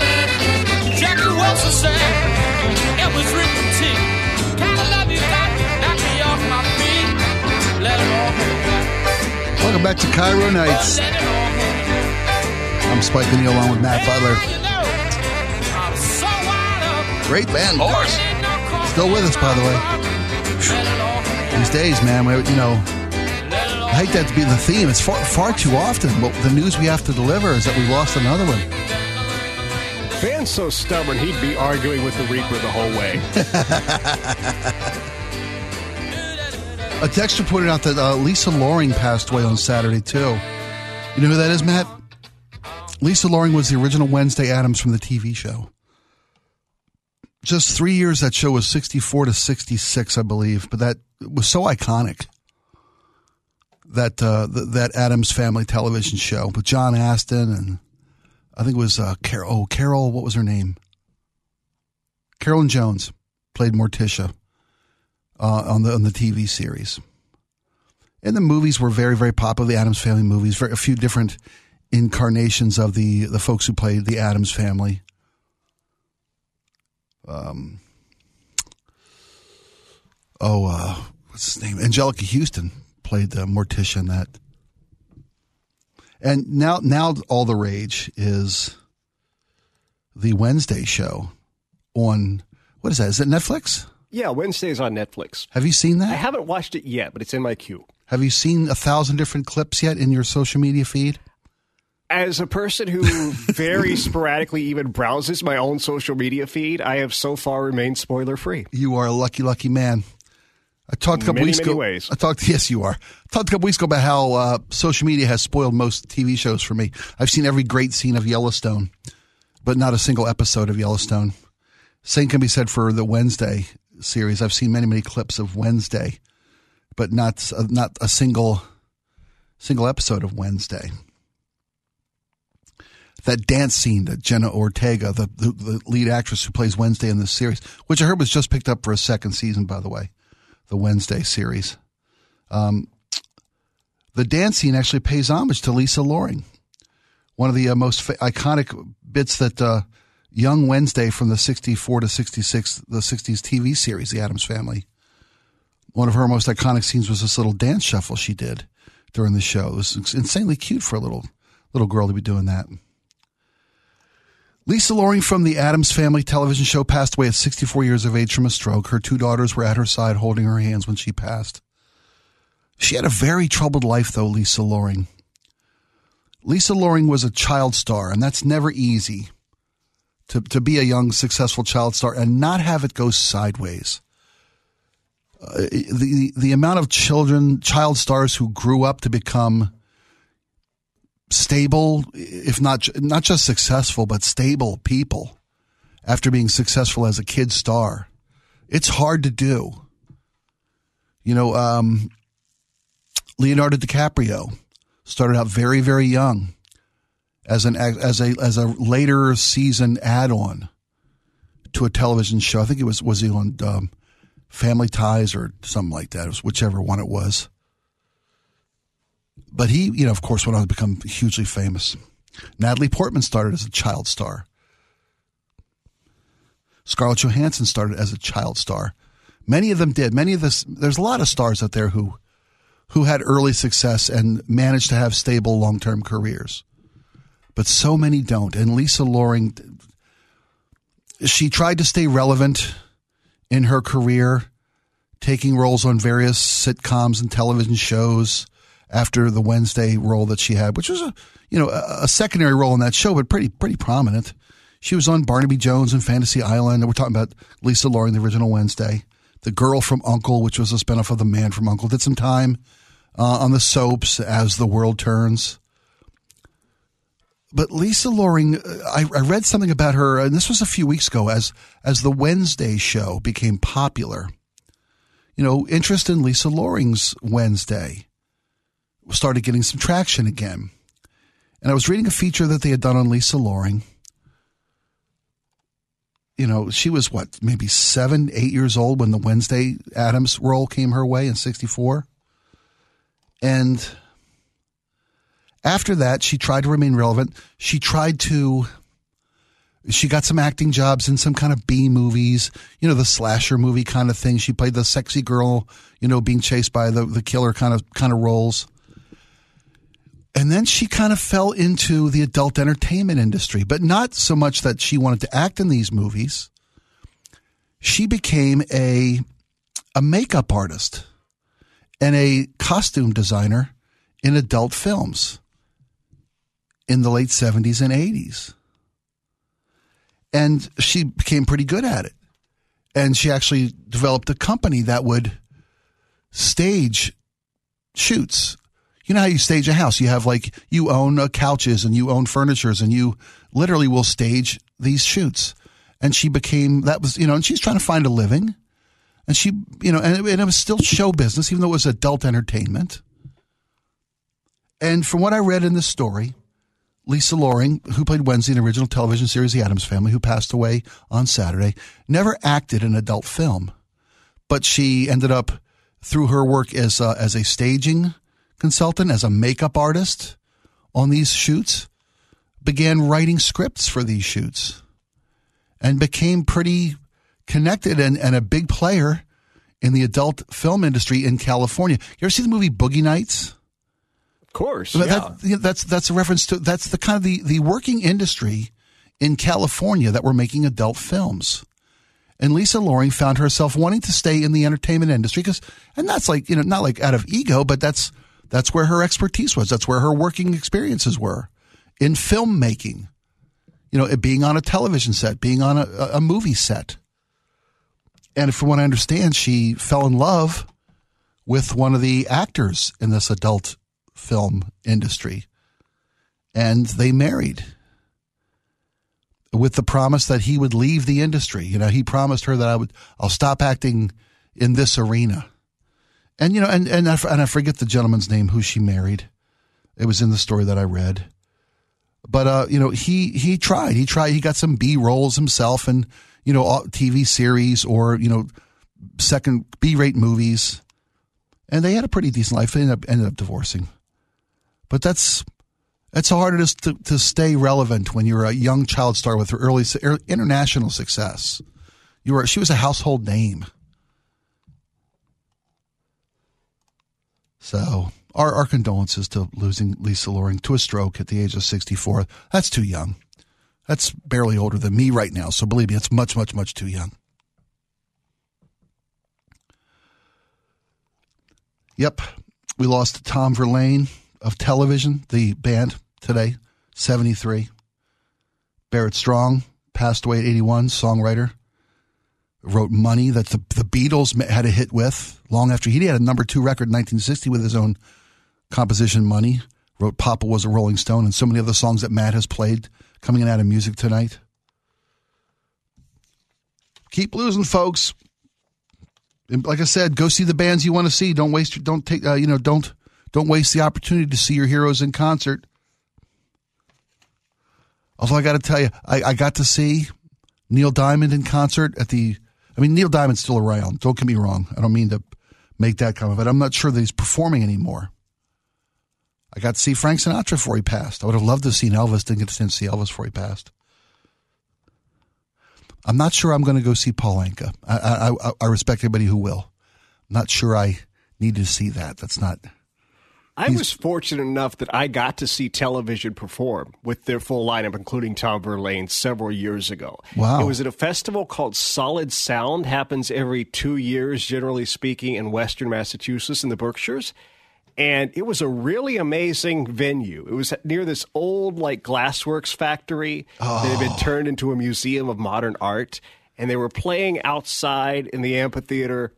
Jackie Wilson said it was written T. Kind of love you got, me off my feet. Let it all hang. Welcome back to KIRO Nights. Let it all hang. I'm Spike O'Neill along with Matt Butler. You know, I'm so wired up. Great band, of course. Ain't no cross- Still with us, by the way. These days, man, we, you know, Let it all I hate that to be the theme. It's far, far too often. But the news we have to deliver is that we lost another one. Van's so stubborn, he'd be arguing with the Reaper the whole way. A texter pointed out that uh, Lisa Loring passed away on Saturday, too. You know who that is, Matt? Lisa Loring was the original Wednesday Addams from the TV show. Just three years, that show was 64 to 66, I believe, but that was so iconic. That uh, th- that Addams Family television show with John Astin and I think it was uh, Carol. Oh, Carol, what was her name? Carolyn Jones played Morticia uh, on the on the TV series. And the movies were very very popular. The Addams Family movies, very, a few different incarnations of the the folks who played the Addams Family. Um. Oh, uh, what's his name? Anjelica Huston played uh, Morticia in that. And now, now all the rage is the Wednesday show on what is that? Is it Netflix? yeah, Wednesday's on Netflix. Have you seen that? I haven't watched it yet, but it's in my queue. Have you seen a thousand different clips yet in your social media feed? As a person who very sporadically even browses my own social media feed, I have so far remained spoiler free. You are a lucky, lucky man. I talked a couple Many, weeks many ago. ways. I talked. Yes, you are. I talked a couple weeks ago about how uh, social media has spoiled most TV shows for me. I've seen every great scene of Yellowstone, but not a single episode of Yellowstone. Same can be said for the Wednesday series. I've seen many, many clips of Wednesday, but not uh, not a single single episode of Wednesday. That dance scene that Jenna Ortega, the, the the lead actress who plays Wednesday in this series, which I heard was just picked up for a second season, by the way, the Wednesday series. Um, the dance scene actually pays homage to Lisa Loring, one of the uh, most fa- iconic bits that uh, young Wednesday from the 64 to 66, the 60s TV series, The Addams Family. One of her most iconic scenes was this little dance shuffle she did during the show. It was insanely cute for a little little girl to be doing that. Lisa Loring from the Addams Family television show passed away at 64 years of age from a stroke. Her two daughters were at her side holding her hands when she passed. She had a very troubled life, though, Lisa Loring. Lisa Loring was a child star, and that's never easy to, to be a young, successful child star and not have it go sideways. Uh, the, the amount of children, child stars who grew up to become stable, if not not just successful, but stable people after being successful as a kid star. It's hard to do. You know, um, Leonardo DiCaprio started out very, very young as an as a as a later season add-on to a television show. I think it was was he on um, Family Ties or something like that. It was whichever one it was but he, you know, of course, went on to become hugely famous. Natalie Portman started as a child star. Scarlett Johansson started as a child star. Many of them did. Many of this, there's a lot of stars out there who, who had early success and managed to have stable long term careers. But so many don't. And Lisa Loring, she tried to stay relevant in her career, taking roles on various sitcoms and television shows after the Wednesday role that she had, which was a you know a, a secondary role in that show, but pretty pretty prominent. She was on Barnaby Jones and Fantasy Island. And we're talking about Lisa Loring, the original Wednesday. The Girl from Uncle, which was a spinoff of The Man from Uncle, did some time uh, on the soaps as the world turns. But Lisa Loring, uh, I, I read something about her, and this was a few weeks ago, as as the Wednesday show became popular. You know, interest in Lisa Loring's Wednesday started getting some traction again. And I was reading a feature that they had done on Lisa Loring. you know, she was what, maybe seven, eight years old when the Wednesday Addams role came her way in 64. And after that, she tried to remain relevant. She tried to, she got some acting jobs in some kind of B movies, you know, the slasher movie kind of thing. She played the sexy girl, you know, being chased by the, the killer kind of, kind of roles. And then she kind of fell into the adult entertainment industry, but not so much that she wanted to act in these movies. She became a, a makeup artist and a costume designer in adult films in the late 70s and 80s. And she became pretty good at it. And she actually developed a company that would stage shoots. You know how you stage a house? You have like, you own uh, couches and you own furnitures and you literally will stage these shoots. And she became, that was, you know, and she's trying to find a living. And she, you know, and it, and it was still show business, even though it was adult entertainment. And from what I read in this story, Lisa Loring, who played Wednesday in the original television series The Addams Family, who passed away on Saturday, never acted in adult film, but she ended up through her work as a, as a staging consultant, as a makeup artist on these shoots, began writing scripts for these shoots, and became pretty connected and, and a big player in the adult film industry in California. You ever see the movie Boogie Nights? Of course. But yeah. that, that's that's a reference to that's the kind of the, the working industry in California that were making adult films. And Lisa Loring found herself wanting to stay in the entertainment industry because, and that's like you know not like out of ego, but that's that's where her expertise was. That's where her working experiences were in filmmaking. You know, being on a television set, being on a, a movie set. And from what I understand, she fell in love with one of the actors in this adult film industry. And they married with the promise that he would leave the industry. You know, he promised her that I would, I'll stop acting in this arena. And, you know, and, and I, and I forget the gentleman's name who she married. It was in the story that I read. But, uh, you know, he, he tried, he tried, he got some B roles himself and, you know, TV series or, you know, second B rate movies. And they had a pretty decent life. They ended up, ended up divorcing. But that's that's hard to, to stay relevant when you're a young child star with early international success. You were she was a household name. So our, our condolences to losing Lisa Loring to a stroke at the age of 64. That's too young. That's barely older than me right now. So believe me, it's much, much, much too young. Yep. We lost Tom Verlaine of television, the band today, 73. Barrett Strong passed away at 81, songwriter. Wrote Money that the, the Beatles had a hit with long after he had a number two record in 1960 with his own composition Money. Wrote Papa Was a Rolling Stone and so many other songs that Matt has played coming in out of music tonight. Keep losing, folks. Like I said, go see the bands you want to see. Don't waste. Don't take. Uh, you know. Don't don't waste the opportunity to see your heroes in concert. Although I got to tell you, I, I got to see Neil Diamond in concert at the. I mean, Neil Diamond's still around. Don't get me wrong. I don't mean to make that comment, but I'm not sure that he's performing anymore. I got to see Frank Sinatra before he passed. I would have loved to have seen Elvis. Didn't get to see Elvis before he passed. I'm not sure I'm going to go see Paul Anka. I, I, I respect anybody who will. I'm not sure I need to see that. That's not. I was fortunate enough that I got to see television perform with their full lineup, including Tom Verlaine, several years ago. Wow. It was at a festival called Solid Sound, happens every two years, generally speaking, in Western Massachusetts in the Berkshires. And it was a really amazing venue. It was near this old, like, glassworks factory Oh. that had been oh. turned into a museum of modern art. And they were playing outside in the amphitheater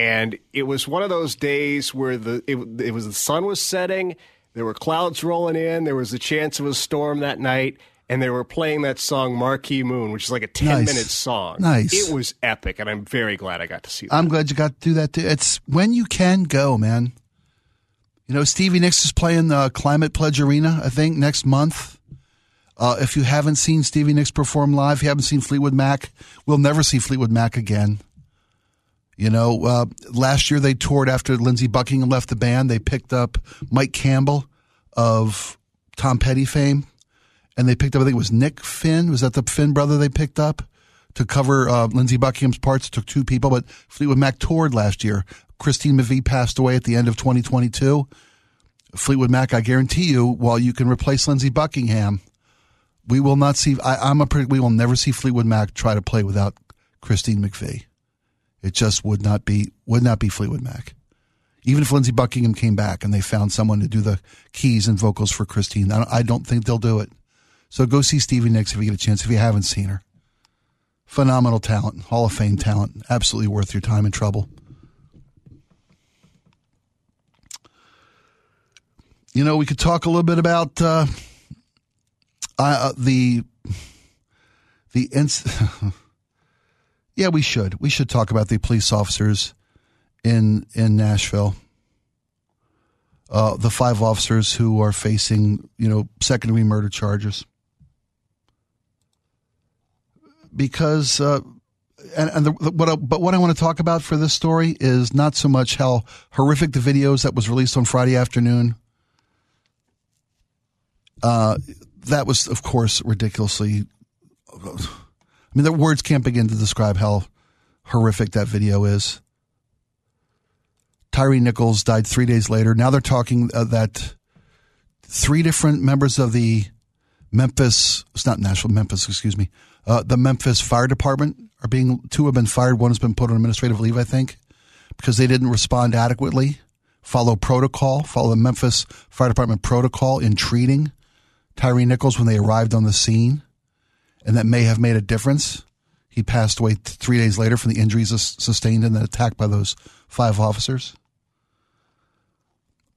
and it was one of those days where the it, it was the sun was setting there were clouds rolling in there was a chance of a storm that night and they were playing that song marquee moon which is like a 10 Nice. minute song Nice. it was epic and i'm very glad i got to see that I'm glad you got to do that too. It's when you can go, man. You know, Stevie Nicks is playing the Climate Pledge Arena, I think, next month. Uh, if you haven't seen Stevie Nicks perform live, if you haven't seen Fleetwood Mac, we'll never see Fleetwood Mac again. You know, uh, last year they toured after Lindsey Buckingham left the band. They picked up Mike Campbell of Tom Petty fame, and they picked up, I think it was Nick Finn. Was that the Finn brother they picked up to cover uh, Lindsey Buckingham's parts? It took two people, but Fleetwood Mac toured last year. Christine McVie passed away at the end of 2022. Fleetwood Mac, I guarantee you, while you can replace Lindsey Buckingham, we will not see. I, am a. We will never see Fleetwood Mac try to play without Christine McVie. It just would not be would not be Fleetwood Mac. Even if Lindsey Buckingham came back and they found someone to do the keys and vocals for Christine, I don't think they'll do it. So go see Stevie Nicks if you get a chance. If you haven't seen her, phenomenal talent, Hall of Fame talent, absolutely worth your time and trouble. You know, we could talk a little bit about uh, uh, the the ins- Yeah, we should. We should talk about the police officers in in Nashville. Uh, the five officers who are facing, you know, second degree murder charges. Because, uh, and, and the, what, I, but what I want to talk about for this story is not so much how horrific the videos that was released on Friday afternoon. Uh, that was, of course, ridiculously I mean, the words can't begin to describe how horrific that video is. Tyree Nichols died three days later. Now they're talking uh, that three different members of the Memphis, it's not Nashville, Memphis, excuse me, uh, the Memphis Fire Department are being, two have been fired. One has been put on administrative leave, I think, because they didn't respond adequately, follow protocol, follow the Memphis Fire Department protocol in treating Tyree Nichols when they arrived on the scene and that may have made a difference. He passed away three days later from the injuries sustained in the attack by those five officers.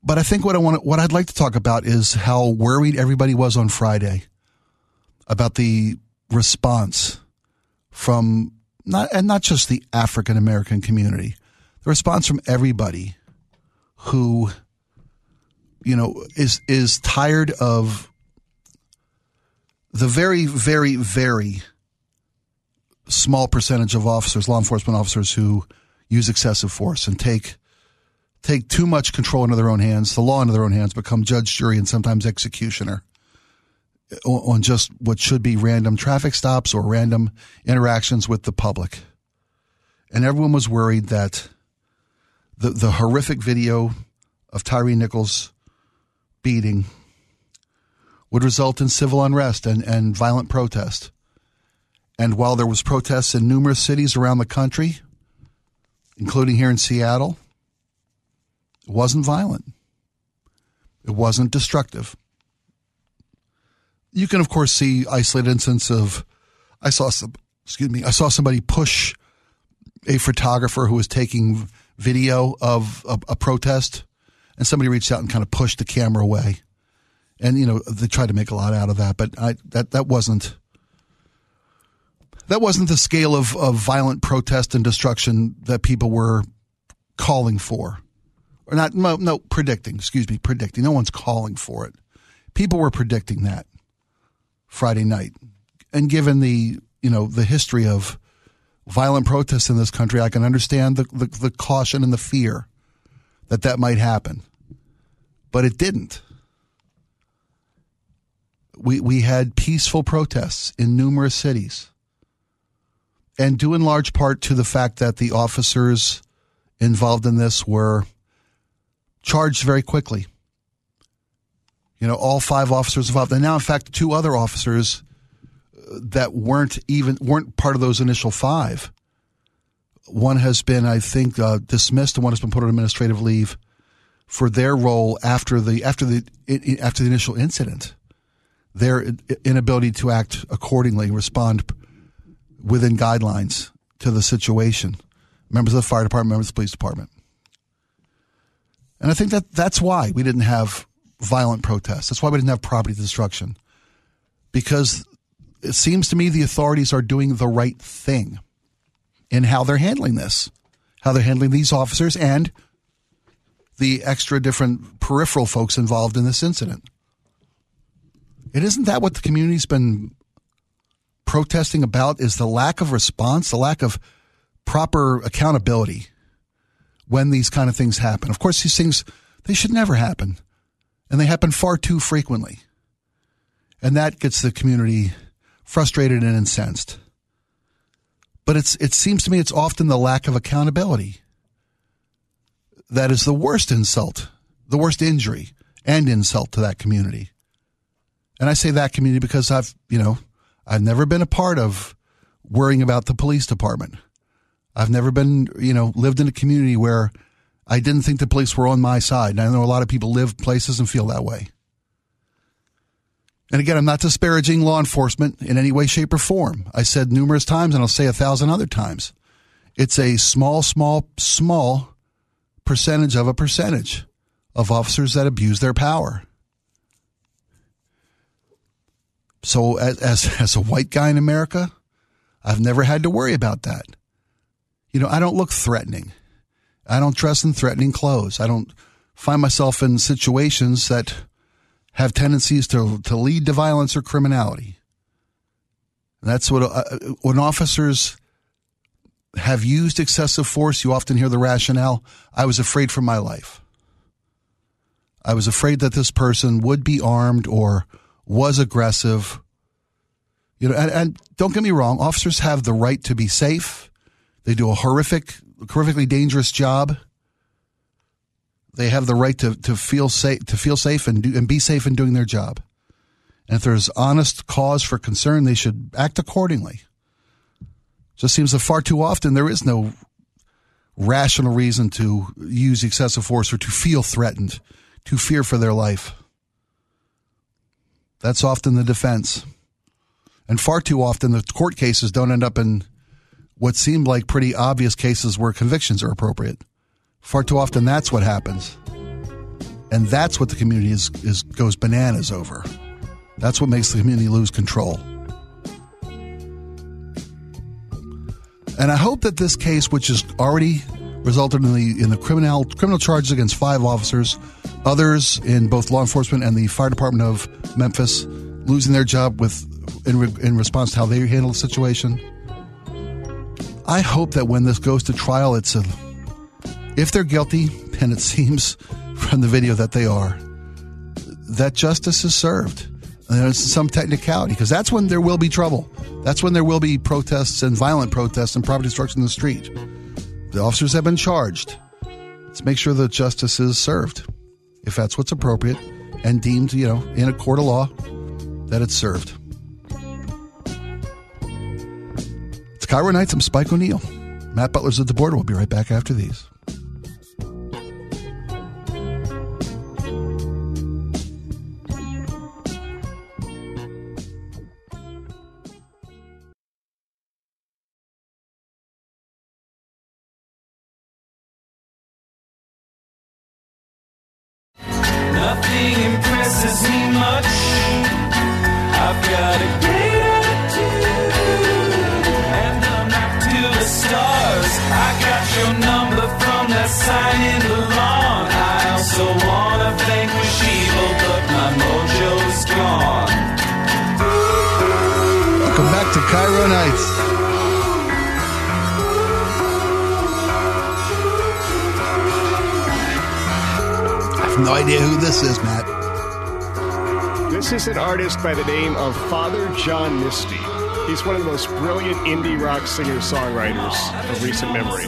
But I think what I want, what I'd like to talk about is how worried everybody was on Friday about the response from not and not just the African American community, the response from everybody who, you know, is is tired of the very, very, very small percentage of officers, law enforcement officers, who use excessive force and take take too much control into their own hands, the law into their own hands, become judge, jury, and sometimes executioner on just what should be random traffic stops or random interactions with the public. And everyone was worried that the the horrific video of Tyree Nichols beating would result in civil unrest and, and violent protest. And while there was protests in numerous cities around the country, including here in Seattle, it wasn't violent. It wasn't destructive. You can, of course, see isolated instances of. I saw some. Excuse me. I saw somebody push a photographer who was taking video of a, a protest, and somebody reached out and kind of pushed the camera away and you know they tried to make a lot out of that, but I, that that wasn't that wasn't the scale of, of violent protest and destruction that people were calling for, or not no, no predicting. Excuse me, predicting. No one's calling for it. People were predicting that Friday night, and given the you know the history of violent protests in this country, I can understand the, the, the caution and the fear that that might happen, but it didn't we, we had peaceful protests in numerous cities. And due in large part to the fact that the officers involved in this were charged very quickly. You know, all five officers involved. And now, in fact, two other officers uh, that weren't even weren't part of those initial five. One has been, I think, uh, dismissed, and one has been put on administrative leave for their role after the after the after the initial incident their inability to act accordingly, respond within guidelines to the situation. Members of the fire department, members of the police department. And I think that that's why we didn't have violent protests. That's why we didn't have property destruction. Because it seems to me the authorities are doing the right thing in how they're handling this, how they're handling these officers and the extra different peripheral folks involved in this incident And isn't that what the community's been protesting about? Is the lack of response, the lack of proper accountability when these kind of things happen. Of course, these things, they should never happen. And they happen far too frequently. And that gets the community frustrated and incensed. But it's, it seems to me it's often the lack of accountability that is the worst insult, the worst injury and insult to that community. And I say that community because I've, you know, I've never been a part of worrying about the police department. I've never been, you know, lived in a community where I didn't think the police were on my side. And I know a lot of people live places and feel that way. And again, I'm not disparaging law enforcement in any way, shape, or form. I said numerous times, and I'll say a thousand other times. It's a small, small, small percentage of a percentage of officers that abuse their power. So, as, as, as a white guy in America, I've never had to worry about that. You know, I don't look threatening. I don't dress in threatening clothes. I don't find myself in situations that have tendencies to, to lead to violence or criminality. That's what, uh, when officers have used excessive force, you often hear the rationale I was afraid for my life. I was afraid that this person would be armed or was aggressive. You know, and, and don't get me wrong, officers have the right to be safe. They do a horrific, horrifically dangerous job. They have the right to, to feel safe to feel safe and do, and be safe in doing their job. And if there's honest cause for concern, they should act accordingly. It just seems that far too often there is no rational reason to use excessive force or to feel threatened, to fear for their life. That's often the defense. And far too often the court cases don't end up in what seemed like pretty obvious cases where convictions are appropriate. Far too often, that's what happens. And that's what the community is, is goes bananas over. That's what makes the community lose control. And I hope that this case, which has already resulted in the in the criminal criminal charges against five officers, others in both law enforcement and the fire department of Memphis losing their job with in, re, in response to how they handle the situation. I hope that when this goes to trial, it's a if they're guilty, and it seems from the video that they are, that justice is served. And there's some technicality because that's when there will be trouble. That's when there will be protests and violent protests and property destruction in the street. The officers have been charged. Let's make sure that justice is served, if that's what's appropriate and deemed, you know, in a court of law, that it's served. It's KIRO Nights. I'm Spike O'Neill. Matt Butler's at the border. We'll be right back after these. Nothing impresses me much. I've got a from that sign in the lawn. I also wanna thank Mashivo, but my mojo's gone. Welcome back to KIRO Nights. I have no idea who this is, Matt. This is an artist by the name of Father John Misty. He's one of the most brilliant indie rock singer songwriters of recent memory.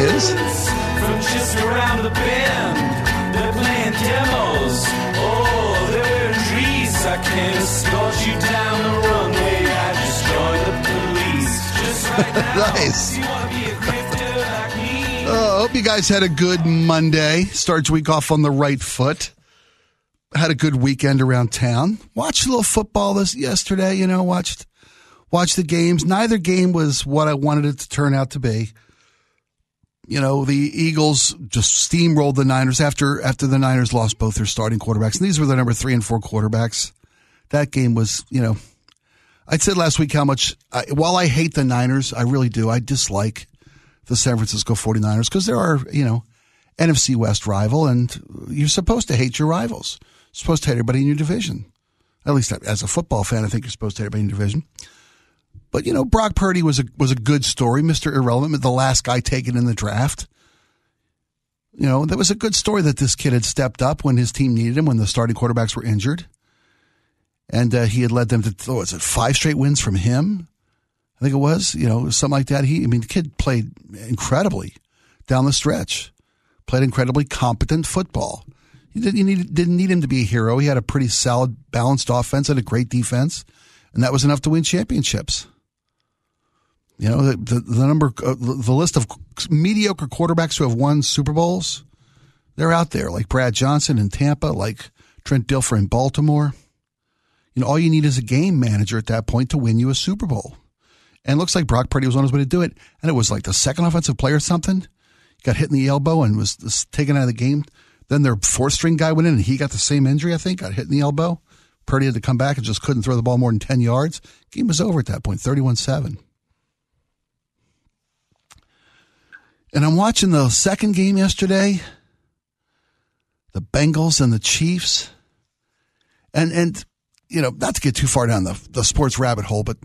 Is. from just around the bend. They're playing demos. Oh, they're wearing trees. I can escort you down the runway. I just joined the police. Just right now. Nice. You wanna be a grifter like? Oh, hope you guys had a good Monday. Starts week off on the right foot. Had a good weekend around town. Watched a little football this yesterday. You know, watched watched the games. Neither game was what I wanted it to turn out to be. You know, the Eagles just steamrolled the Niners after after the Niners lost both their starting quarterbacks, and these were the number three and four quarterbacks. That game was, you know, I said last week how much, I, while I hate the Niners, I really do. I dislike the San Francisco 49ers because there are, you know, NFC West rival, and you're supposed to hate your rivals. You're supposed to hate everybody in your division. At least as a football fan, I think you're supposed to hate everybody in your division. But you know, Brock Purdy was a was a good story, Mister Irrelevant, the last guy taken in the draft. You know, that was a good story that this kid had stepped up when his team needed him, when the starting quarterbacks were injured, and uh, he had led them to oh, was it five straight wins from him? I think it was, you know, something like that. He, I mean, the kid played incredibly down the stretch, played incredibly competent football. You didn't, you need, didn't need him to be a hero. He had a pretty solid, balanced offense and a great defense, and that was enough to win championships. You know, the, the, number, uh, the list of mediocre quarterbacks who have won Super Bowls, they're out there, like Brad Johnson in Tampa, like Trent Dilfer in Baltimore. You know, all you need is a game manager at that point to win you a Super Bowl. And it looks like Brock Purdy was on his way to do it. And it was like the second offensive player or something. Got hit in the elbow and was, was taken out of the game. Then their fourth string guy went in and he got the same injury, I think, got hit in the elbow. Purdy had to come back and just couldn't throw the ball more than 10 yards. Game was over at that point, 31 7. And I'm watching the second game yesterday, the Bengals and the Chiefs. And, and, you know, not to get too far down the, the sports rabbit hole, but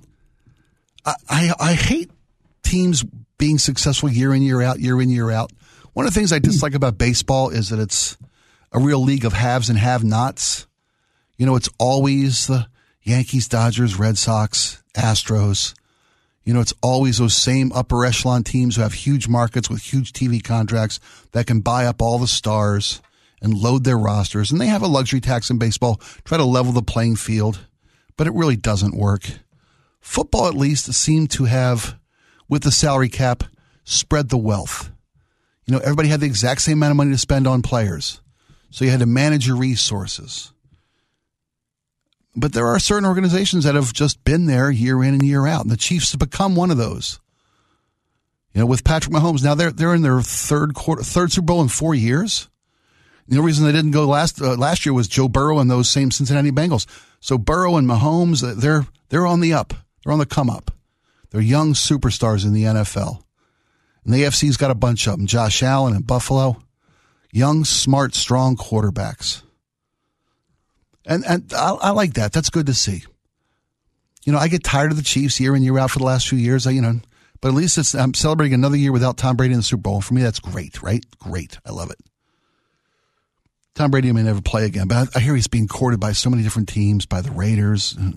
I, I, I hate teams being successful year in, year out, year in, year out. One of the things I dislike about baseball is that it's a real league of haves and have nots. You know, it's always the Yankees, Dodgers, Red Sox, Astros. You know, it's always those same upper echelon teams who have huge markets with huge TV contracts that can buy up all the stars and load their rosters. And they have a luxury tax in baseball, try to level the playing field, but it really doesn't work. Football, at least, seemed to have, with the salary cap, spread the wealth. You know, everybody had the exact same amount of money to spend on players. So you had to manage your resources. But there are certain organizations that have just been there year in and year out. And the Chiefs have become one of those. You know, with Patrick Mahomes, now they're they're in their third quarter, third Super Bowl in four years. The only reason they didn't go last uh, last year was Joe Burrow and those same Cincinnati Bengals. So Burrow and Mahomes, uh, they're they're on the up. They're on the come up. They're young superstars in the NFL. And the AFC's got a bunch of them. Josh Allen and Buffalo. Young, smart, strong quarterbacks. And and I, I, like that. That's good to see. You know, I get tired of the Chiefs year in year out for the last few years. I, you know, but at least it's I'm celebrating another year without Tom Brady in the Super Bowl. For me, that's great. Right? Great. I love it. Tom Brady may never play again, but I, I hear he's being courted by so many different teams, by the Raiders, uh,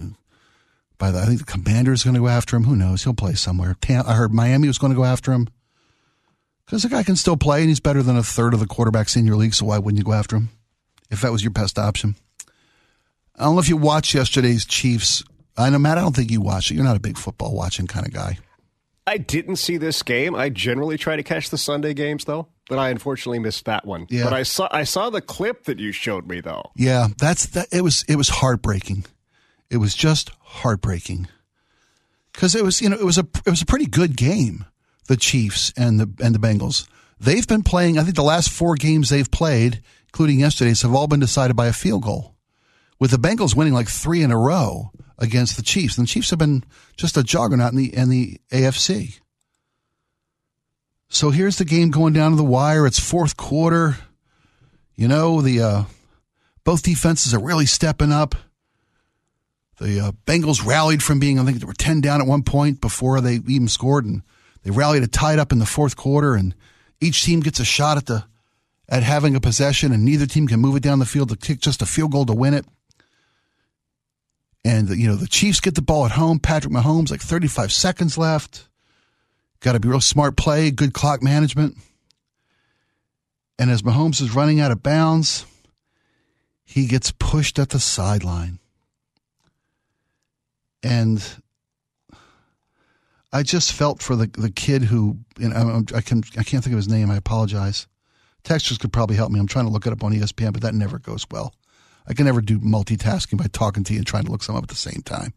by the I think the Commanders going to go after him. Who knows? He'll play somewhere. I heard Miami was going to go after him because the guy can still play and he's better than a third of the quarterbacks in your league. So why wouldn't you go after him if that was your best option? I don't know if you watched yesterday's Chiefs. I know, Matt, I don't think you watched it. You're not a big football watching kind of guy. I didn't see this game. I generally try to catch the Sunday games though, but I unfortunately missed that one. Yeah. But I saw I saw the clip that you showed me though. Yeah, that's that. It was it was heartbreaking. It was just heartbreaking because it was you know it was a it was a pretty good game. The Chiefs and the and the Bengals. They've been playing. I think the last four games they've played, including yesterday's, have all been decided by a field goal with the Bengals winning like three in a row against the Chiefs. And the Chiefs have been just a juggernaut in the in the AFC. So here's the game going down to the wire. It's fourth quarter. You know the uh, both defenses are really stepping up. The uh, Bengals rallied from being I think they were ten down at one point before they even scored, and they rallied to tie it up in the fourth quarter. And each team gets a shot at the at having a possession, and neither team can move it down the field to kick just a field goal to win it. And, you know, the Chiefs get the ball at home. Patrick Mahomes, like 35 seconds left. Got to be real smart play, good clock management. And as Mahomes is running out of bounds, he gets pushed at the sideline. And I just felt for the the kid who, you know, I can I can't think of his name. I apologize. Textures could probably help me. I'm trying to look it up on ESPN, but that never goes well. I can never do multitasking by talking to you and trying to look some up at the same time.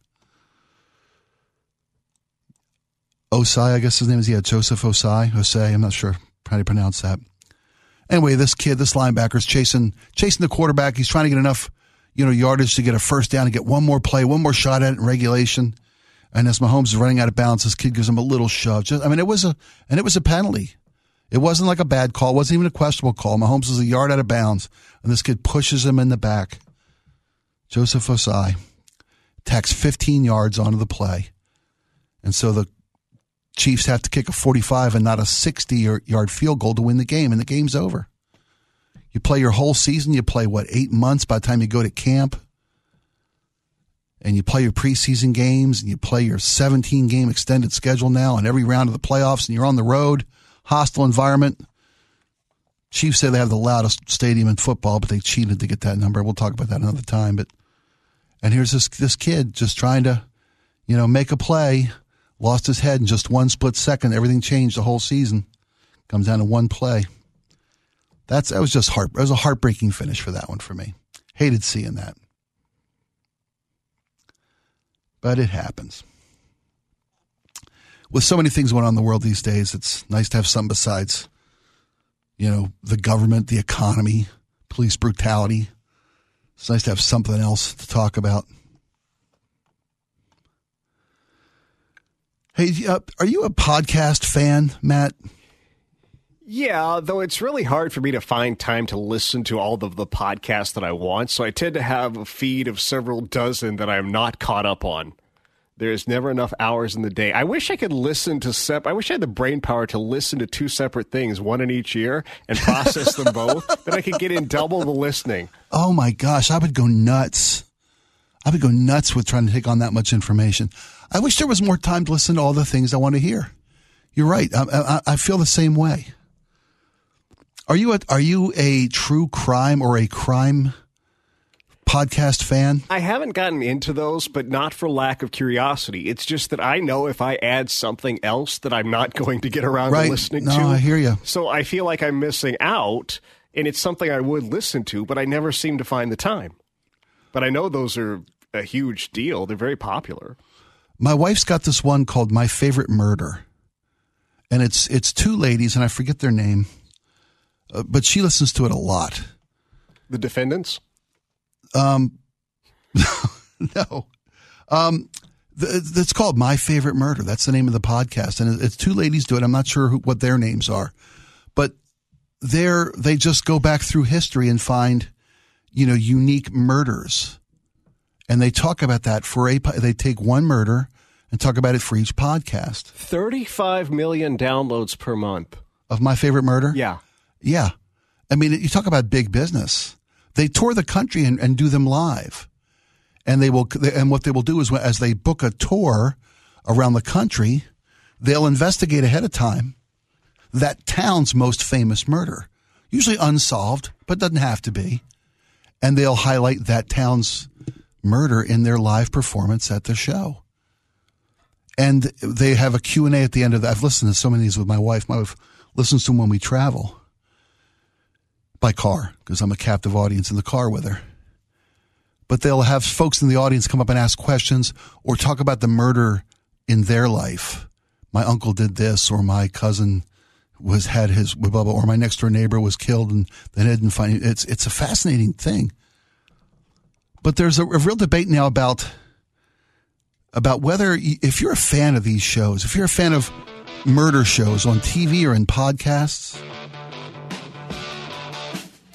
Ossai, I guess his name is, yeah, Joseph Ossai. Ossai, I'm not sure how to pronounce that. Anyway, this kid, this linebacker is chasing, chasing the quarterback. He's trying to get enough, you know, yardage to get a first down and get one more play, one more shot at it in regulation. And as Mahomes is running out of bounds, this kid gives him a little shove. Just, I mean, it was a, and it was a penalty. It wasn't like a bad call. It wasn't even a questionable call. Mahomes was a yard out of bounds, and this kid pushes him in the back. Joseph Ossai tacks 15 yards onto the play. And so the Chiefs have to kick a 45 and not a 60 yard field goal to win the game, and the game's over. You play your whole season. You play, what, eight months by the time you go to camp? And you play your preseason games and you play your 17 game extended schedule now and every round of the playoffs, and you're on the road, hostile environment. Chiefs say they have the loudest stadium in football, but they cheated to get that number. We'll talk about that another time. But and here's this this kid just trying to, you know, make a play, lost his head in just one split second. Everything changed the whole season. Comes down to one play. That's that was just heart. It was a heartbreaking finish for that one for me. Hated seeing that, but it happens. With so many things going on in the world these days, it's nice to have some besides, you know, the government, the economy, police brutality. It's nice to have something else to talk about. Hey, uh, are you a podcast fan, Matt? Yeah, though it's really hard for me to find time to listen to all of the podcasts that I want, so I tend to have a feed of several dozen that I'm not caught up on. There's never enough hours in the day. I wish I could listen to sep. I wish I had the brain power to listen to two separate things, one in each ear, and process them both. Then I could get in double the listening. Oh my gosh, I would go nuts. I would go nuts with trying to take on that much information. I wish there was more time to listen to all the things I want to hear. You're right. I, I, I feel the same way. Are you a, are you a true crime or a crime podcast fan? I haven't gotten into those, but not for lack of curiosity. It's just that I know if I add something else that I'm not going to get around right. to listening no, to. I hear you. So I feel like I'm missing out, and it's something I would listen to, but I never seem to find the time. But I know those are a huge deal. They're very popular. My wife's got this one called My Favorite Murder. And it's it's two ladies and I forget their name. Uh, but she listens to it a lot. The defendants? Um, no. Um, th- it's called My Favorite Murder. That's the name of the podcast, and it's two ladies do it. I'm not sure who, what their names are, but they're they just go back through history and find, you know, unique murders, and they talk about that for a. They take one murder and talk about it for each podcast. 35 million downloads per month. Of My Favorite Murder? Yeah. Yeah. I mean, you talk about big business. They tour the country and, and do them live. And they will, and what they will do is as they book a tour around the country, they'll investigate ahead of time that town's most famous murder, usually unsolved, but doesn't have to be. And they'll highlight that town's murder in their live performance at the show. And they have a Q&A at the end of that. I've listened to so many of these with my wife. My wife listens to them when we travel by car because I'm a captive audience in the car with her. But they'll have folks in the audience come up and ask questions or talk about the murder in their life. My uncle did this, or my cousin was had his blah, blah, or my next door neighbor was killed and they didn't find it. It's it's a fascinating thing. But there's a, a real debate now about about whether if you're a fan of these shows, if you're a fan of murder shows on TV or in podcasts,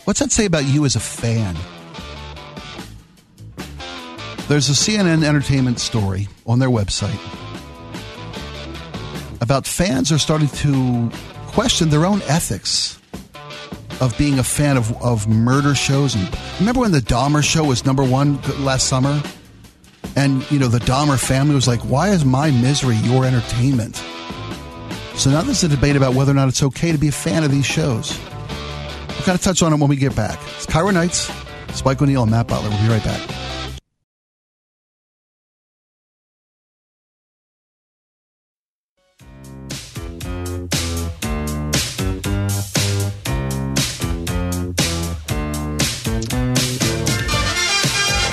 What's that say about you as a fan? There's a CNN entertainment story on their website about fans are starting to question their own ethics of being a fan of, of murder shows. And remember when the Dahmer show was number one last summer? And, you know, the Dahmer family was like, why is my misery your entertainment? So now there's a debate about whether or not it's okay to be a fan of these shows. Kind of touch on it when we get back. It's KIRO Nights, Spike O'Neill, and Matt Butler. We'll be right back.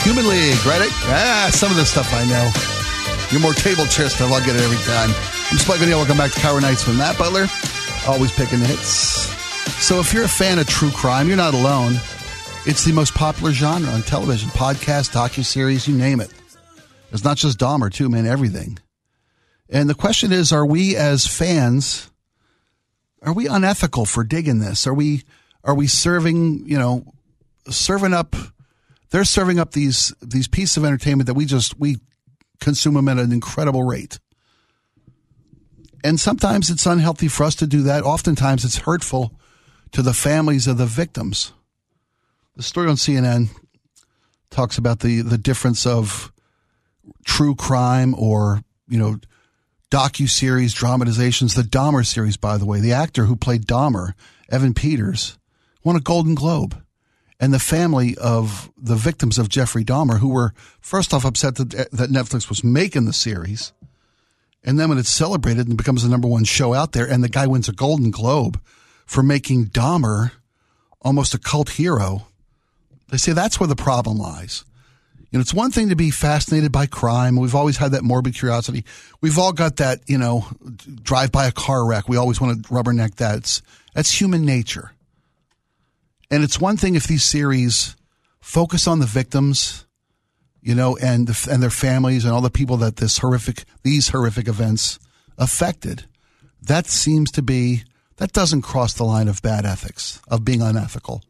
Human League, right? Ah, some of this stuff I know. You're more table stuff. I'll get it every time. I'm Spike O'Neill. Welcome back to KIRO Nights with Matt Butler. Always picking the hits. So if you're a fan of true crime, you're not alone. It's the most popular genre on television, podcast, docuseries, you name it. It's not just Dahmer, too, man, everything. And the question is, are we as fans, are we unethical for digging this? Are we are we serving you know serving up? They're serving up these these pieces of entertainment that we just we consume them at an incredible rate. And sometimes it's unhealthy for us to do that. Oftentimes it's hurtful to the families of the victims. The story on CNN talks about the, the difference of true crime or, you know, docu-series dramatizations. The Dahmer series, by the way, the actor who played Dahmer, Evan Peters, won a Golden Globe. And the family of the victims of Jeffrey Dahmer, who were first off upset that, that Netflix was making the series, and then when it's celebrated and becomes the number one show out there, and the guy wins a Golden Globe for making Dahmer almost a cult hero, they say that's where the problem lies. You know, it's one thing to be fascinated by crime. We've always had that morbid curiosity. We've all got that, you know, drive by a car wreck. We always want to rubberneck that. It's, that's human nature. And it's one thing if these series focus on the victims, you know, and the, and their families and all the people that this horrific these horrific events affected. That seems to be that doesn't cross the line of bad ethics, of being unethical.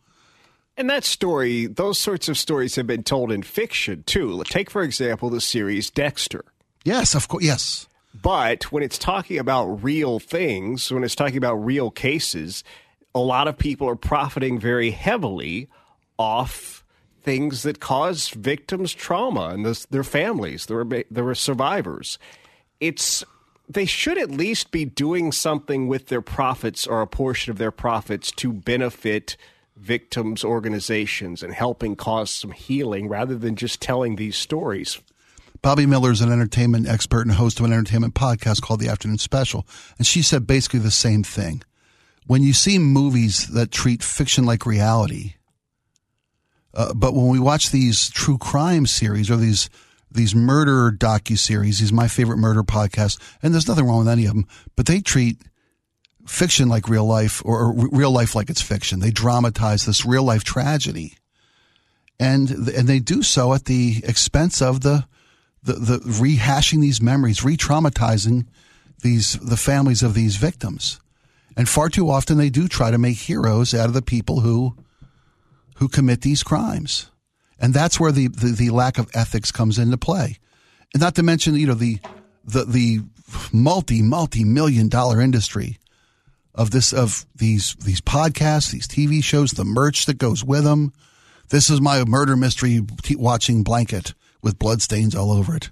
And that story, those sorts of stories have been told in fiction too. Take, for example, the series Dexter. Yes, of course. Yes. But when it's talking about real things, when it's talking about real cases, a lot of people are profiting very heavily off things that cause victims trauma and this, their families, their, their survivors. It's they should at least be doing something with their profits or a portion of their profits to benefit victims organizations and helping cause some healing rather than just telling these stories. Bobby Miller is an entertainment expert and host of an entertainment podcast called The Afternoon Special. And she said basically the same thing. When you see movies that treat fiction like reality, uh, but when we watch these true crime series or these these murder docu series, these my favorite murder podcasts, and there's nothing wrong with any of them, but they treat fiction like real life or, or real life like it's fiction. They dramatize this real life tragedy, and and they do so at the expense of the the, the rehashing these memories, re-traumatizing these the families of these victims. And far too often they do try to make heroes out of the people who who commit these crimes. And that's where the, the, the lack of ethics comes into play. And not to mention, you know, the the the multi, multi million dollar industry of this of these these podcasts, these TV shows, the merch that goes with them. This is my murder mystery watching blanket with bloodstains all over it.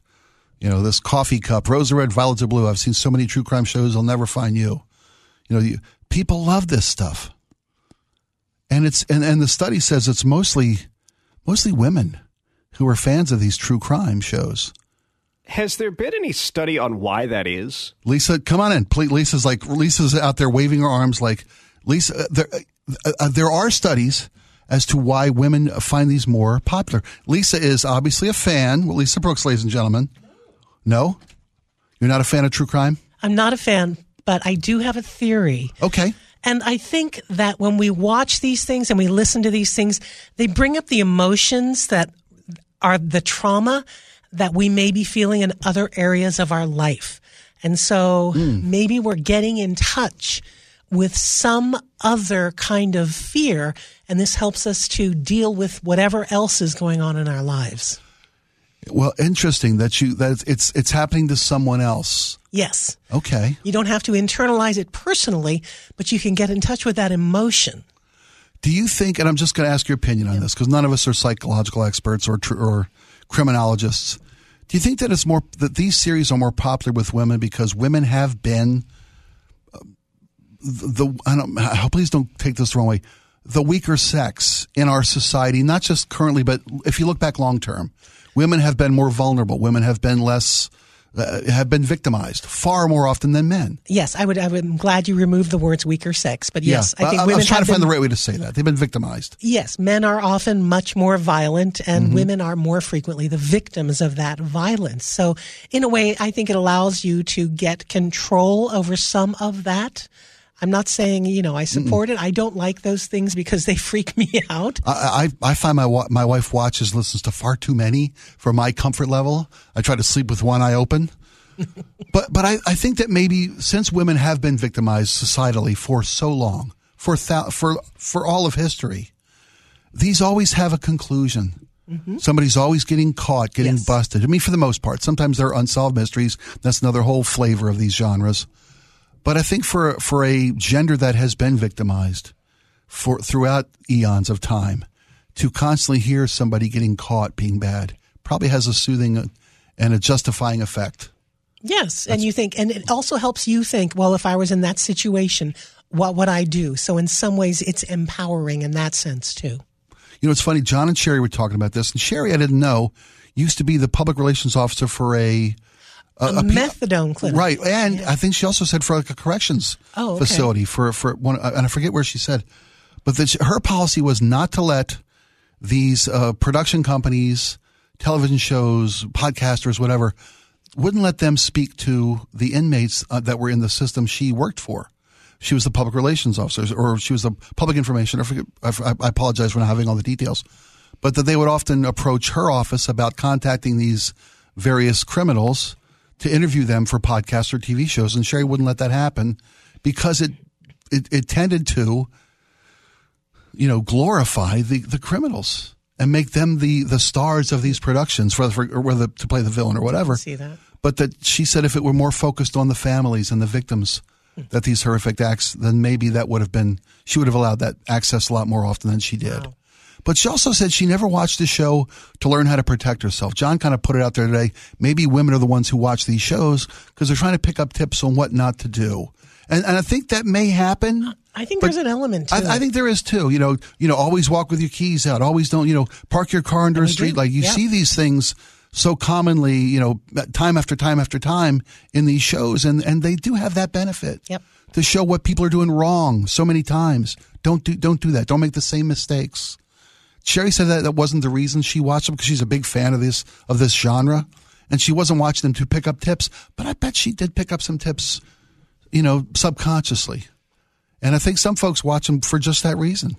You know, this coffee cup, rose red, violets of blue. I've seen so many true crime shows. I'll never find you. You know, you, people love this stuff, and it's and and the study says it's mostly mostly women who are fans of these true crime shows. Has there been any study on why that is? Lisa, come on in. Please, Lisa's like Lisa's out there waving her arms like Lisa. Uh, there, uh, uh, there are studies as to why women find these more popular. Lisa is obviously a fan. Well, Lisa Brooks, ladies and gentlemen. No, you're not a fan of true crime. I'm not a fan, but I do have a theory. Okay. And I think that when we watch these things and we listen to these things, they bring up the emotions that are the trauma that we may be feeling in other areas of our life. And so mm. maybe we're getting in touch with some other kind of fear, and this helps us to deal with whatever else is going on in our lives. Well, interesting that you that it's it's happening to someone else. Yes. Okay. You don't have to internalize it personally, but you can get in touch with that emotion. Do you think? And I'm just going to ask your opinion on this because none of us are psychological experts or or criminologists. Do you think that it's more that these series are more popular with women because women have been uh, the, the I don't please don't take this the wrong way the weaker sex in our society, not just currently, but if you look back long term, women have been more vulnerable. Women have been less. Uh, have been victimized far more often than men. Yes, I would. I would. I'm glad you removed the words "weaker sex," but yes, yeah, I think I, women. I was trying to find been, the right way to say that. They've been victimized. Yes, men are often much more violent, and mm-hmm. women are more frequently the victims of that violence. So, in a way, I think it allows you to get control over some of that. I'm not saying you know I support Mm-mm. it. I don't like those things because they freak me out. I I, I find my my wife watches listens to far too many for my comfort level. I try to sleep with one eye open. but but I, I think that maybe since women have been victimized societally for so long, for thou, for for all of history, these always have a conclusion. Mm-hmm. Somebody's always getting caught, getting Yes. busted. I mean, for the most part, sometimes they're unsolved mysteries. That's another whole flavor of these genres. But I think for for a gender that has been victimized for throughout eons of time, to constantly hear somebody getting caught being bad probably has a soothing uh, and a justifying effect. Yes, and you think, and it also helps you think. Well, if I was in that situation, what would I do? So in some ways, it's empowering in that sense too. You know, it's funny. John and Sherry were talking about this, and Sherry, I didn't know, used to be the public relations officer for a a, A, methadone clinic, right, and I think she also said for like a corrections Oh, okay. facility for for one, and I forget where she said, but her policy was not to let these uh, production companies, television shows, podcasters, whatever, wouldn't let them speak to the inmates uh, that were in the system she worked for. She was the public relations officer, or she was the public information. I forget. I, I apologize for not having all the details, but that they would often approach her office about contacting these various criminals to interview them for podcasts or TV shows, and Sherry wouldn't let that happen because it it, it tended to, you know, glorify the, the criminals and make them the the stars of these productions, for, for or whether to play the villain or whatever See that? but that she said if it were more focused on the families and the victims that these horrific acts, then maybe that would have been she would have allowed that access a lot more often than she did. But she also said she never watched the show to learn how to protect herself. John kind of put it out there today. Maybe women are the ones who watch these shows because they're trying to pick up tips on what not to do. And, and I think that may happen. I think there's an element to I, it. I think there is too. You know, you know, always walk with your keys out. Always don't, you know, park your car under a street. do. Like you Yeah. see these things so commonly, you know, time after time after time in these shows, and and they do have that benefit. Yep. To show what people are doing wrong so many times. Don't do don't do that. Don't make the same mistakes. Sherry said that that wasn't the reason she watched them because she's a big fan of this of this genre, and she wasn't watching them to pick up tips. But I bet she did pick up some tips, you know, subconsciously. And I think some folks watch them for just that reason,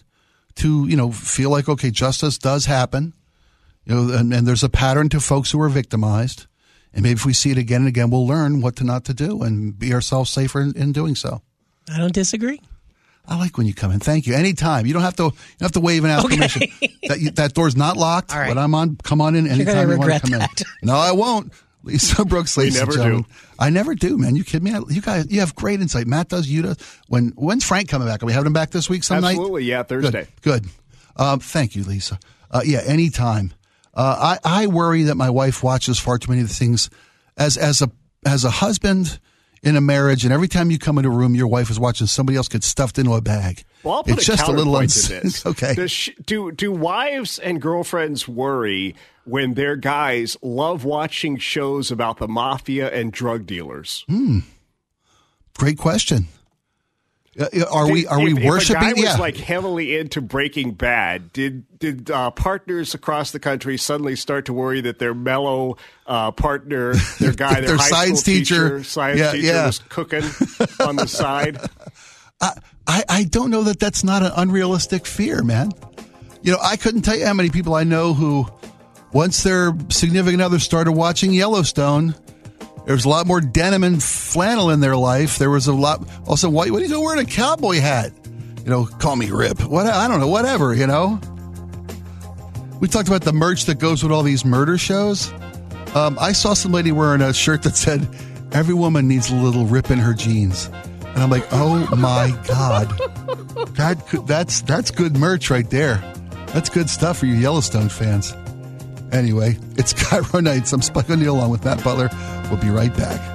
to you know feel like okay, justice does happen, you know, and, and there's a pattern to folks who are victimized, and maybe if we see it again and again, we'll learn what to not to do and be ourselves safer in, in doing so. I don't disagree. I like when you come in. Thank you. Anytime. You don't have to. You don't have to wave and ask Okay. permission. That you, that door's not locked. All right. But I'm on. Come on in gonna anytime you want to come that. in. No, I won't. Lisa Brooks, ladies and never do. I never do, man. You kidding me? I- You guys, you have great insight. Matt does. You does. When when's Frank coming back? Are we having him back this week? Some night? Absolutely, yeah, Thursday. Good. Good. Um, thank you, Lisa. Uh, yeah, anytime. Uh, I, I worry that my wife watches far too many of the things as as a as a husband in a marriage, and every time you come into a room, your wife is watching somebody else get stuffed into a bag. Well, I'll put it's a just a little uns- to this. okay. Sh- do do wives and girlfriends worry when their guys love watching shows about the mafia and drug dealers? Hmm. Great question. Uh, Are we are if, we if worshiping? a guy was yeah. like heavily into Breaking Bad, did did uh, partners across the country suddenly start to worry that their mellow uh, partner, their guy, their, Their high science school teacher. science Yeah, teacher, yeah. was cooking on the side? I, I don't know that that's not an unrealistic fear, man. You know, I couldn't tell you how many people I know who, once their significant other started watching Yellowstone, there was a lot more denim and flannel in their life. There was a lot. Also, what, what are you doing wearing a cowboy hat? You know, call me Rip. What I don't know, whatever. You know. We talked about the merch that goes with all these murder shows. Um, I saw some lady wearing a shirt that said, "Every woman needs a little rip in her jeans," and I'm like, "Oh my god, that that's that's good merch right there. That's good stuff for you Yellowstone fans." Anyway, it's KIRO Nights. I'm Spike O'Neill along with Matt Butler. We'll be right back.